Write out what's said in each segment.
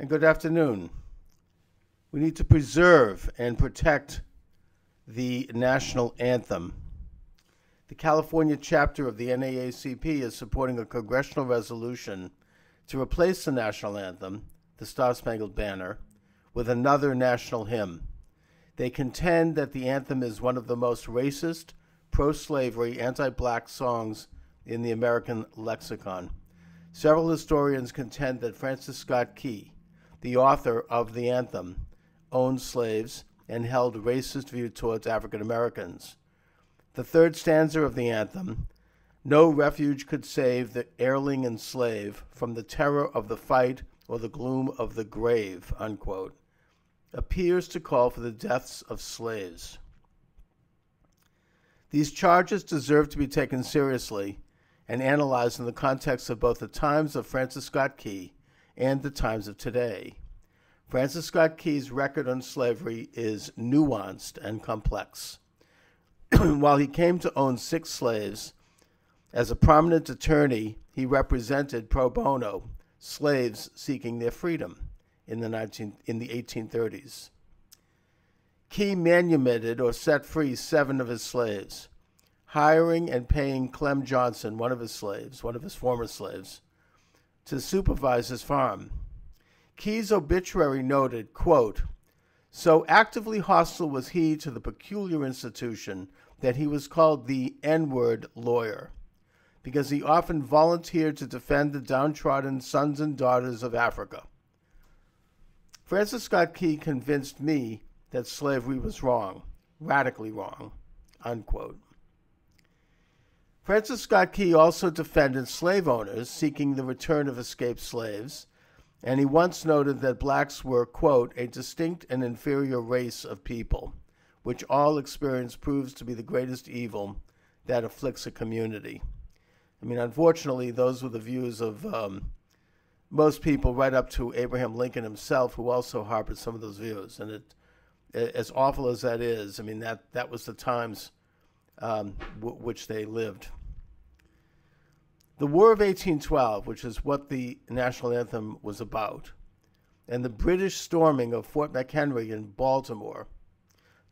and good afternoon. We need to preserve and protect the national anthem. The California chapter of the NAACP is supporting a congressional resolution to replace the national anthem, the Star Spangled Banner, with another national hymn. They contend that the anthem is one of the most racist, pro slavery, anti black songs in the American lexicon. Several historians contend that Francis Scott Key, the author of the anthem, owned slaves and held racist views towards African Americans. The third stanza of the anthem, no refuge could save the hireling and slave from the terror of the fight or the gloom of the grave, unquote, appears to call for the deaths of slaves. These charges deserve to be taken seriously and analyzed in the context of both the times of Francis Scott Key and the times of today. Francis Scott Key's record on slavery is nuanced and complex. While he came to own six slaves, as a prominent attorney, he represented pro bono slaves seeking their freedom in the, 19, in the 1830s. Key manumitted or set free seven of his slaves hiring and paying Clem Johnson, one of his slaves, one of his former slaves, to supervise his farm. Key's obituary noted, quote, so actively hostile was he to the peculiar institution that he was called the N word lawyer, because he often volunteered to defend the downtrodden sons and daughters of Africa. Francis Scott Key convinced me that slavery was wrong, radically wrong, unquote. Francis Scott Key also defended slave owners seeking the return of escaped slaves, and he once noted that blacks were, quote, a distinct and inferior race of people, which all experience proves to be the greatest evil that afflicts a community. I mean, unfortunately, those were the views of um, most people, right up to Abraham Lincoln himself, who also harbored some of those views. And it, as awful as that is, I mean, that, that was the times um, w- which they lived. The War of 1812, which is what the national anthem was about, and the British storming of Fort McHenry in Baltimore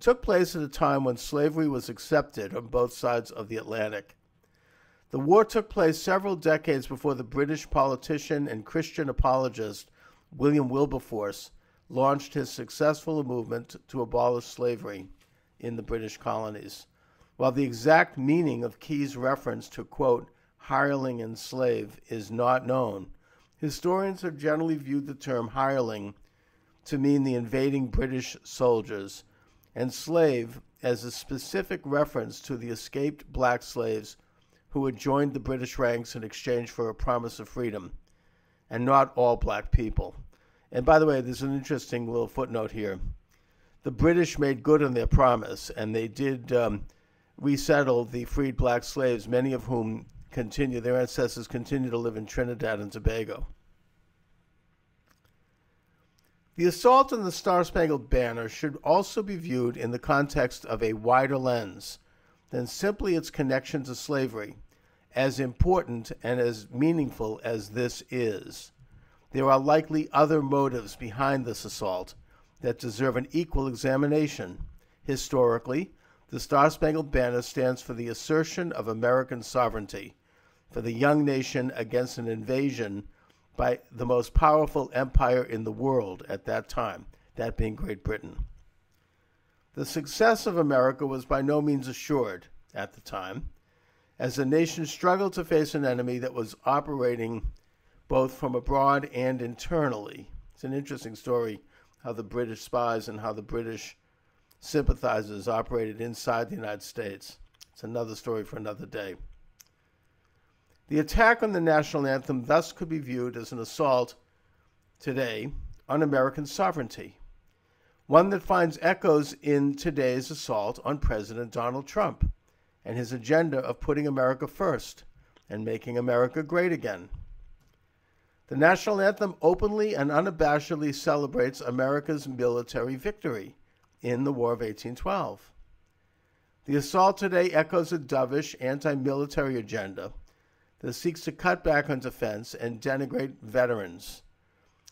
took place at a time when slavery was accepted on both sides of the Atlantic. The war took place several decades before the British politician and Christian apologist William Wilberforce launched his successful movement to abolish slavery in the British colonies. While the exact meaning of Key's reference to, quote, hireling and slave is not known. Historians have generally viewed the term hireling to mean the invading British soldiers, and slave as a specific reference to the escaped black slaves who had joined the British ranks in exchange for a promise of freedom, and not all black people. And by the way, there's an interesting little footnote here. The British made good on their promise, and they did um, resettle the freed black slaves, many of whom continue, their ancestors continue to live in Trinidad and Tobago. The assault on the Star Spangled Banner should also be viewed in the context of a wider lens than simply its connection to slavery, as important and as meaningful as this is. There are likely other motives behind this assault that deserve an equal examination. Historically, the Star Spangled Banner stands for the assertion of American sovereignty, for the young nation against an invasion by the most powerful empire in the world at that time, that being Great Britain. The success of America was by no means assured at the time, as the nation struggled to face an enemy that was operating both from abroad and internally. It's an interesting story how the British spies and how the British sympathizers operated inside the United States. It's another story for another day. The attack on the national anthem thus could be viewed as an assault today on American sovereignty, one that finds echoes in today's assault on President Donald Trump and his agenda of putting America first and making America great again. The national anthem openly and unabashedly celebrates America's military victory in the War of 1812. The assault today echoes a dovish anti military agenda that seeks to cut back on defense and denigrate veterans.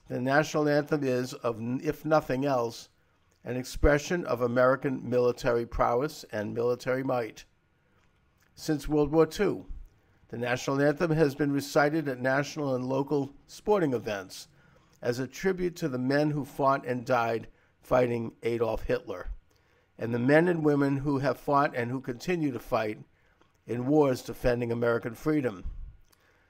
the national anthem is, of, if nothing else, an expression of American military prowess and military might. Since World War II, the national anthem has been recited at national and local sporting events as a tribute to the men who fought and died fighting Adolf Hitler, and the men and women who have fought and who continue to fight in wars defending American freedom.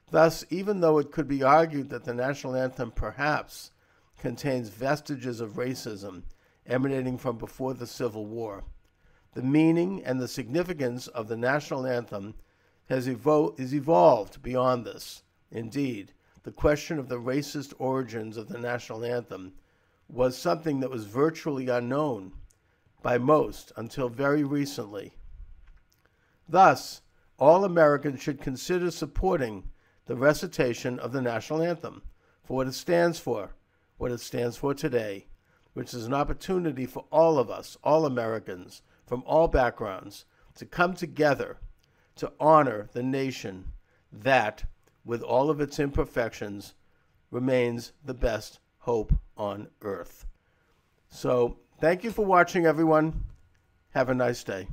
Thus, even though it could be argued that the national anthem perhaps contains vestiges of racism emanating from before the Civil War, the meaning and the significance of the national anthem has evo- is evolved beyond this. Indeed, the question of the racist origins of the national anthem was something that was virtually unknown by most until very recently. Thus, all Americans should consider supporting the recitation of the national anthem for what it stands for, what it stands for today, which is an opportunity for all of us, all Americans, from all backgrounds, to come together to honor the nation that, with all of its imperfections, remains the best hope on earth. So, thank you for watching, everyone. Have a nice day.